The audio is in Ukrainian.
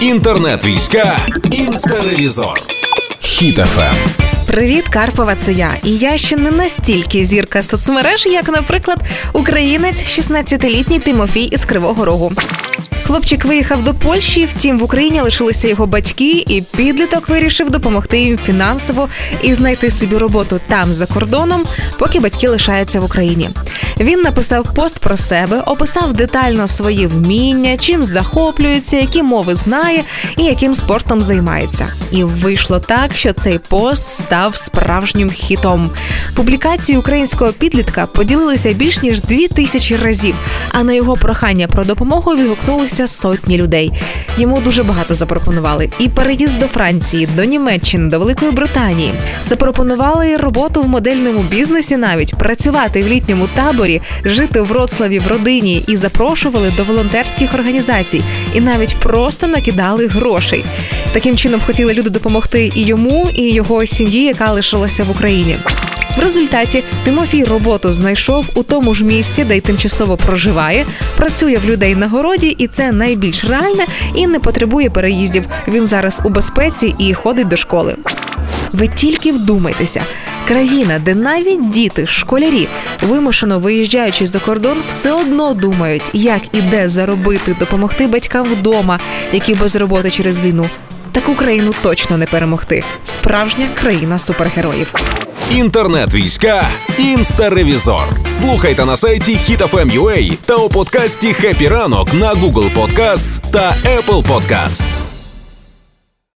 Інтернет війська. Інстаревізор. Хіт-ФМ. Привіт, Карпова, це я. І я ще не настільки зірка соцмереж, як, наприклад, українець, 16-літній Тимофій із Кривого Рогу. Хлопчик виїхав до Польщі, втім в Україні лишилися його батьки, і підліток вирішив допомогти їм фінансово і знайти собі роботу там за кордоном, поки батьки лишаються в Україні. Він написав пост про себе, описав детально свої вміння, чим захоплюється, які мови знає і яким спортом займається. І вийшло так, що цей пост став справжнім хітом. Публікації українського підлітка поділилися більш ніж дві тисячі разів. А на його прохання про допомогу відгукнулися сотні людей. Йому дуже багато запропонували і переїзд до Франції, до Німеччини, до Великої Британії. Запропонували роботу в модельному бізнесі, навіть працювати в літньому таборі, жити в Вроцлаві в родині і запрошували до волонтерських організацій, і навіть просто накидали грошей. Таким чином хотіли люди допомогти і йому, і його сім'ї, яка лишилася в Україні. В результаті Тимофій роботу знайшов у тому ж місці, де й тимчасово проживає, працює в людей на городі, і це найбільш реальне і не потребує переїздів. Він зараз у безпеці і ходить до школи. Ви тільки вдумайтеся. Країна, де навіть діти, школярі, вимушено виїжджаючи за кордон, все одно думають, як і де заробити, допомогти батькам вдома, які без роботи через війну. Таку країну точно не перемогти. Справжня країна супергероїв. Інтернет війська. Інстаревізор. Слухайте на сайті HitFM.ua та у подкасті «Happy ранок» на Google Podcasts та Apple Podcasts.